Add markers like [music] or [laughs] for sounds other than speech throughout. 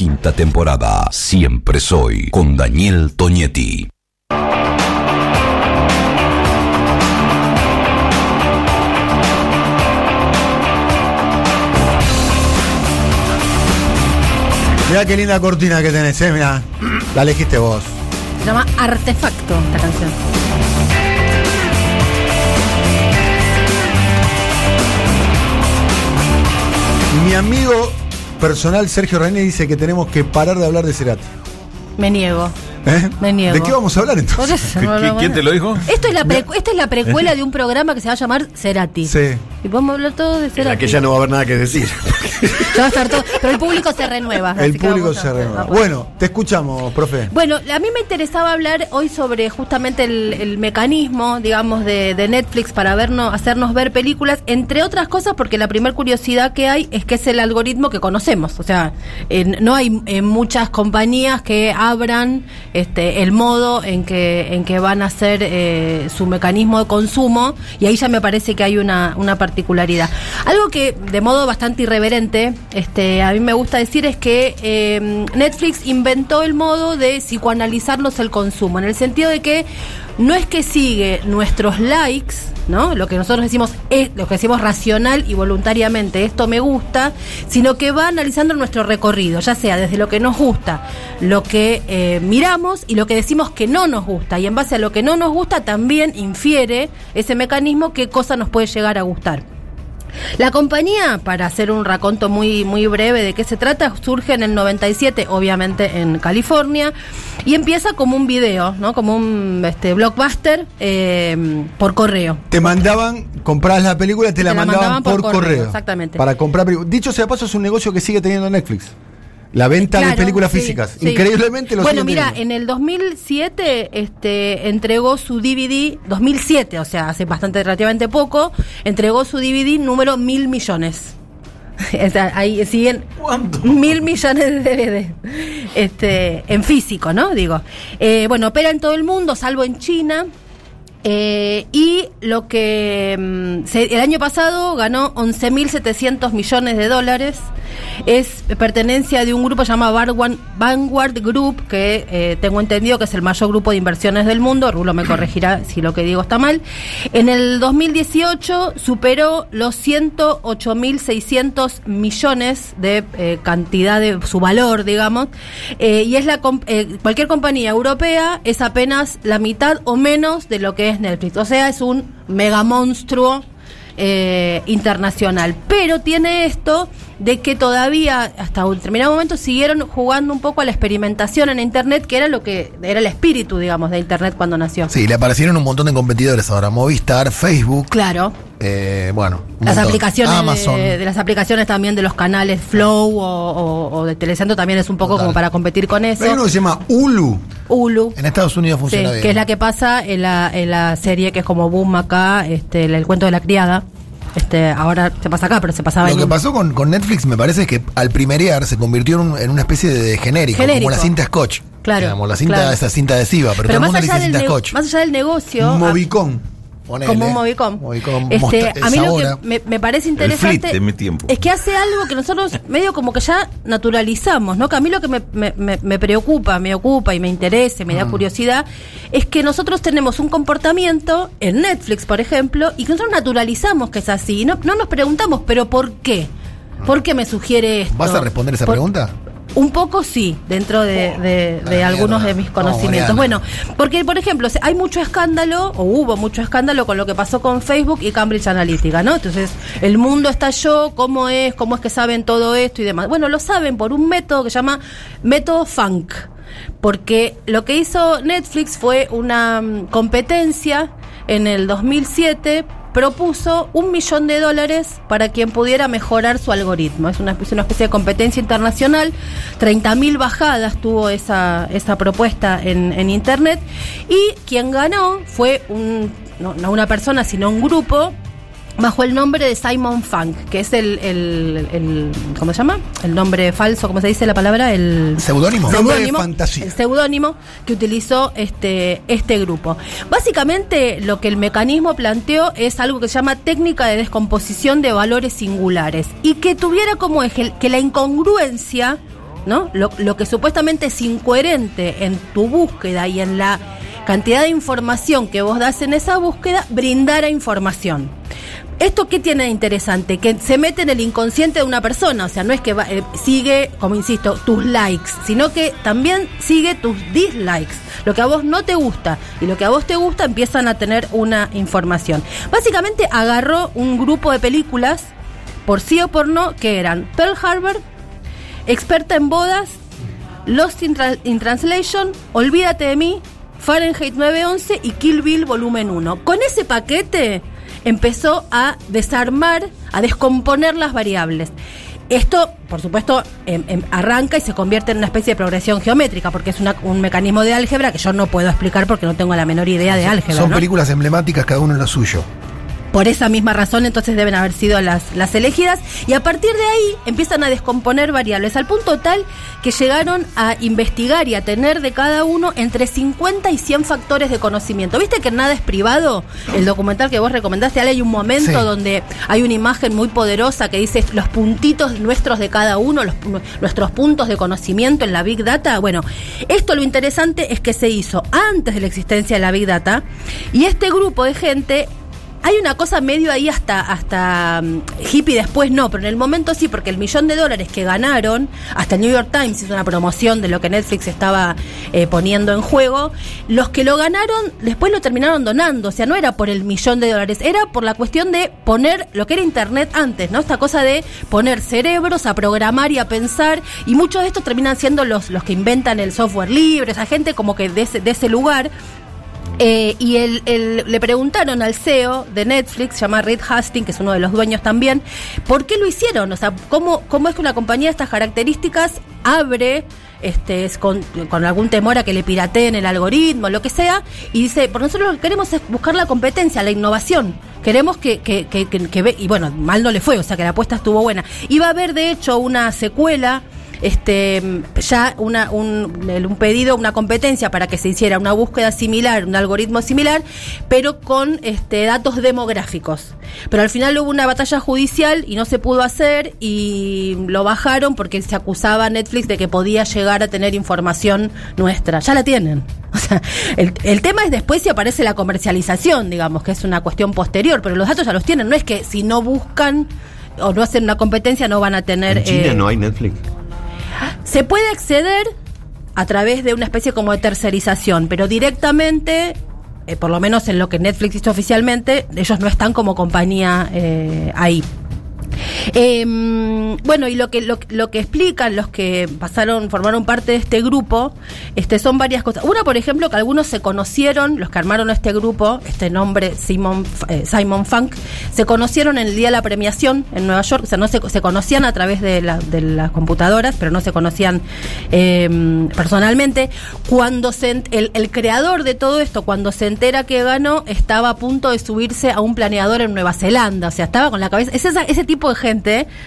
quinta temporada. Siempre soy con Daniel Toñetti. Mirá qué linda cortina que tenés, eh, mirá. La elegiste vos. Se llama Artefacto esta canción. Mi amigo personal Sergio René dice que tenemos que parar de hablar de Cerati. Me niego. ¿Eh? Me niego. ¿De qué vamos a hablar entonces? eso no lo- ¿Quién te lo dijo? Esto es la pre- esta es la precuela de un programa que se va a llamar Cerati. Sí. Y a hablar todo de En Cerati. la que ya no va a haber nada que decir. [laughs] Ya va a estar todo. Pero el público se renueva. El público se renueva. Bueno, te escuchamos, profe. Bueno, a mí me interesaba hablar hoy sobre justamente el, el mecanismo, digamos, de, de Netflix para vernos, hacernos ver películas, entre otras cosas porque la primera curiosidad que hay es que es el algoritmo que conocemos. O sea, en- no hay en muchas compañías que abran este, el modo en que, en que van a hacer eh, su mecanismo de consumo y ahí ya me parece que hay una, una particularidad. Algo que de modo bastante irreverente, este, a mí me gusta decir es que eh, Netflix inventó el modo de psicoanalizarnos el consumo, en el sentido de que no es que sigue nuestros likes, ¿no? Lo que nosotros decimos es lo que decimos racional y voluntariamente, esto me gusta, sino que va analizando nuestro recorrido, ya sea desde lo que nos gusta, lo que eh, miramos y lo que decimos que no nos gusta. Y en base a lo que no nos gusta también infiere ese mecanismo qué cosa nos puede llegar a gustar. La compañía, para hacer un raconto muy, muy breve de qué se trata, surge en el 97, obviamente en California, y empieza como un video, ¿no? Como un este, blockbuster eh, por correo. Te mandaban, comprabas la película, te, la, mandaban, por, correo. exactamente. Para comprar películas. Dicho sea paso, es un negocio que sigue teniendo Netflix. La venta de películas sí, físicas. sí. Increíblemente lo Bueno, mira, teniendo. en el 2007 este, entregó su DVD, 2007, o sea, hace bastante relativamente poco, entregó su DVD número mil millones. [laughs] O sea, ahí siguen mil millones de DVD este, en físico, ¿no? Digo. Eh, bueno, opera en todo el mundo, salvo en China. Eh, y lo que mm, el año pasado ganó 11.700 millones de dólares. Es pertenencia de un grupo llamado Vanguard, Group, que eh, tengo entendido que es el mayor grupo de inversiones del mundo. Rulo me corregirá si lo que digo está mal. En el 2018 superó los 108.600 millones de eh, cantidad de su valor, digamos. Y es la cualquier compañía europea es apenas la mitad o menos de lo que es Netflix. O sea, es un mega monstruo eh, internacional. Pero tiene esto de que todavía, hasta un determinado momento, siguieron jugando un poco a la experimentación en Internet, que era lo que era el espíritu, digamos, de Internet cuando nació. Sí, le aparecieron un montón de competidores ahora. Movistar, Facebook, Claro. Eh, bueno. Las montón. aplicaciones Amazon. De, de las aplicaciones también de los canales Flow o, o- o de Telecentro también es un poco Total. como para competir con eso. Hay uno que se llama Hulu. Hulu. En Estados Unidos Sí, funciona bien. que es la que pasa en la, en la serie que es como boom acá, este, el, el cuento de la criada. Este, ahora se pasa acá, pero se pasaba Lo en que pasó con, con Netflix me parece es que al primerear se convirtió en, un- en una especie de genérico, Genérico. como la cinta Scotch. Claro, Digamos, la cinta, claro. esa cinta adhesiva, pero, Pero todo el más allá, dice del Scotch. más allá del negocio, Movicon. Ponele. como un Movicom. Movicom, Este, a mí lo que me, me parece interesante flit de mi tiempo. es que hace algo que nosotros medio como que ya naturalizamos, ¿no? Que a mí lo que me, me- me- me preocupa, me ocupa y me interesa, y me da Mm. curiosidad, es que nosotros tenemos un comportamiento en Netflix, por ejemplo, y que nosotros naturalizamos que es así. Y no, no nos preguntamos, ¿pero por qué? ¿Por qué me sugiere esto? ¿Vas a responder esa Por- pregunta? Un poco sí, dentro de, de- de la algunos de mis No, conocimientos. Bueno, porque por ejemplo, hay mucho escándalo, o hubo mucho escándalo con lo que pasó con Facebook y Cambridge Analytica, ¿no? Entonces, el mundo estalló, ¿cómo es? ¿Cómo es que saben todo esto y demás? Bueno, lo saben por un método que se llama método Funk. Porque lo que hizo Netflix fue una mm, competencia en el 2007 propuso un millón de dólares para quien pudiera mejorar su algoritmo. Es una, es una especie de competencia internacional. 30.000 bajadas tuvo esa, esa propuesta en, en Internet. Y quien ganó fue un, no, no una persona, sino un grupo bajo el nombre de Simon Funk, que es el, el, el- ¿cómo se llama? El nombre falso, ¿cómo se dice la palabra? El ¿Seudónimo? Nombre fantasía. El seudónimo que utilizó este, este grupo. Básicamente lo que el mecanismo planteó es algo que se llama técnica de descomposición de valores singulares y que tuviera como eje que la incongruencia ¿no? Lo, lo que supuestamente es incoherente en tu búsqueda y en la cantidad de información que vos das en esa búsqueda, brindara información. ¿Esto qué tiene de interesante? Que se mete en el inconsciente de una persona, o sea, no es que va- eh, sigue, como insisto, tus likes, sino que también sigue tus dislikes. Lo que a vos no te gusta y lo que a vos te gusta empiezan a tener una información. Básicamente agarró un grupo de películas, por sí o por no, que eran Pearl Harbor, Experta en bodas, Lost in, in Translation, Olvídate de mí, Fahrenheit 911 y Kill Bill Volumen 1. Con ese paquete empezó a desarmar, a descomponer las variables. Esto, por supuesto, em- em, arranca y se convierte en una especie de progresión geométrica, porque es una- un mecanismo de álgebra que yo no puedo explicar porque no tengo la menor idea de álgebra. Son ¿no? películas emblemáticas, cada uno en lo suyo. Por esa misma razón, entonces deben haber sido las, las elegidas. Y a partir de ahí empiezan a descomponer variables, al punto tal que llegaron a investigar y a tener de cada uno entre 50 y 100 factores de conocimiento. ¿Viste que nada es privado? El documental que vos recomendaste, Ale, hay un momento Sí. donde hay una imagen muy poderosa que dice los puntitos nuestros de cada uno, los, nuestros puntos de conocimiento en la Big Data. Bueno, esto lo interesante es que se hizo antes de la existencia de la Big Data y este grupo de gente hay una cosa medio ahí hasta, hasta mm, hippie después no, pero en el momento sí, porque el millón de dólares que ganaron, hasta el New York Times hizo una promoción de lo que Netflix estaba eh, poniendo en juego, los que lo ganaron después lo terminaron donando, o sea, no era por el millón de dólares, era por la cuestión de poner lo que era Internet antes, ¿no? Esta cosa de poner cerebros a programar y a pensar, y muchos de estos terminan siendo los, los que inventan el software libre, esa gente como que de ese, de ese lugar. Eh, y el, el- le preguntaron al CEO de Netflix, se llama Reed Hastings, que es uno de los dueños también, ¿por qué lo hicieron? O sea, ¿cómo, cómo es que una compañía de estas características abre este, es con, con algún temor a que le pirateen el algoritmo, lo que sea, y dice, por nosotros lo que queremos es buscar la competencia, la innovación. Queremos que, que, que, que- que ve- y bueno, mal no le fue, o sea que la apuesta estuvo buena. Iba a haber, de hecho, una secuela este ya una, un, un pedido, una competencia para que se hiciera una búsqueda similar, un algoritmo similar, pero con este, datos demográficos. Pero al final hubo una batalla judicial y no se pudo hacer y lo bajaron porque se acusaba a Netflix de que podía llegar a tener información nuestra. Ya la tienen. [laughs] O sea, el, el tema es después si aparece la comercialización, digamos, que es una cuestión posterior, pero los datos ya los tienen. No es que si no buscan o no hacen una competencia no van a tener... En Chile eh, no hay Netflix. Se puede acceder a través de una especie como de tercerización, pero directamente, eh, por lo menos en lo que Netflix hizo oficialmente, ellos no están como compañía eh, ahí. Eh, bueno, y lo que, lo, lo que explican los que pasaron, formaron parte de este grupo, este, son varias cosas. Una, por ejemplo, que algunos se conocieron, los que armaron este grupo, este nombre Simon, eh, Simon Funk, se conocieron en el día de la premiación en Nueva York, o sea, no se, se conocían a través de, la- de las computadoras, pero no se conocían eh, personalmente. Cuando se, el creador de todo esto, cuando se entera que ganó, estaba a punto de subirse a un planeador en Nueva Zelanda, o sea, estaba con la cabeza, es esa- ese tipo de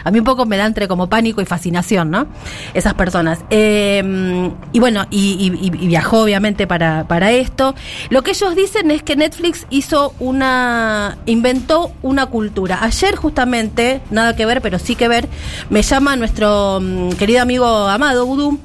a mí un poco me da entre como pánico y fascinación, ¿no? Esas personas. Eh, y bueno, y, y- y viajó obviamente para, para esto. Lo que ellos dicen es que Netflix hizo una, inventó una cultura. Ayer justamente, nada que ver, pero sí que ver, me llama nuestro mm, querido amigo Amado Vudú.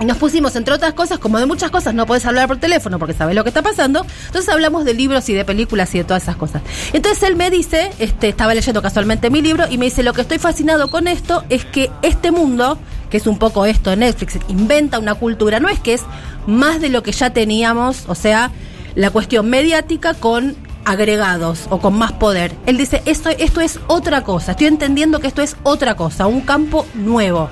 Nos pusimos, entre otras cosas, como de muchas cosas no podés hablar por teléfono porque sabes lo que está pasando, entonces hablamos de libros y de películas y de todas esas cosas. Entonces él me dice, este, estaba leyendo casualmente mi libro y me dice, lo que estoy fascinado con esto es que este mundo, que es un poco esto Netflix, inventa una cultura, no es que es más de lo que ya teníamos, o sea, la cuestión mediática con agregados o con más poder. Él dice, esto, esto es otra cosa, estoy entendiendo que esto es otra cosa, un campo nuevo.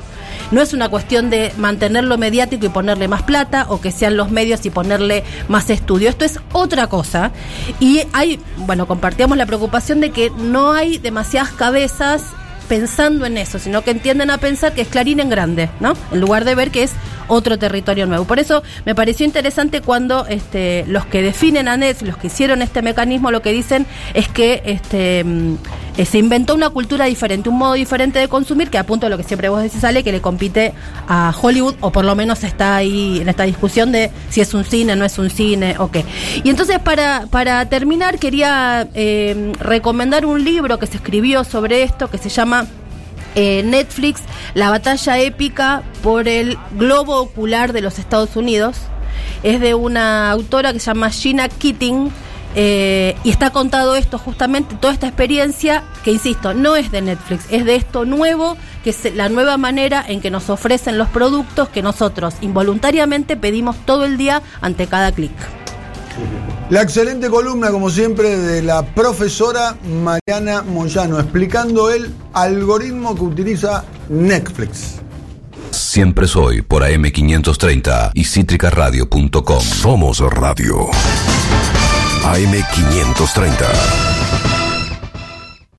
No es una cuestión de mantenerlo mediático y ponerle más plata o que sean los medios y ponerle más estudio. Esto es otra cosa. Y hay, bueno, compartíamos la preocupación de que no hay demasiadas cabezas pensando en eso, sino que entienden a pensar que es Clarín en grande, ¿no? En lugar de ver que es otro territorio nuevo. Por eso me pareció interesante cuando este, los que definen a Netflix, los que hicieron este mecanismo, lo que dicen es que este, mm, eh, se inventó una cultura diferente, un modo diferente de consumir, que a punto de lo que siempre vos decís, sale que le compite a Hollywood, o por lo menos está ahí en esta discusión de si es un cine, no es un cine, o qué. Y entonces, para, para terminar, quería eh, recomendar un libro que se escribió sobre esto, que se llama eh, Netflix, la batalla épica por el globo ocular de los Estados Unidos. Es de una autora que se llama Gina Keating. Eh, y está contado esto justamente, toda esta experiencia, que insisto, no es de Netflix, es de esto nuevo, que es la nueva manera en que nos ofrecen los productos que nosotros involuntariamente pedimos todo el día ante cada clic. La excelente columna, como siempre, de la profesora Mariana Moyano, explicando el algoritmo que utiliza Netflix. Siempre soy por AM530 y cítricaradio.com. Somos Radio. AM530.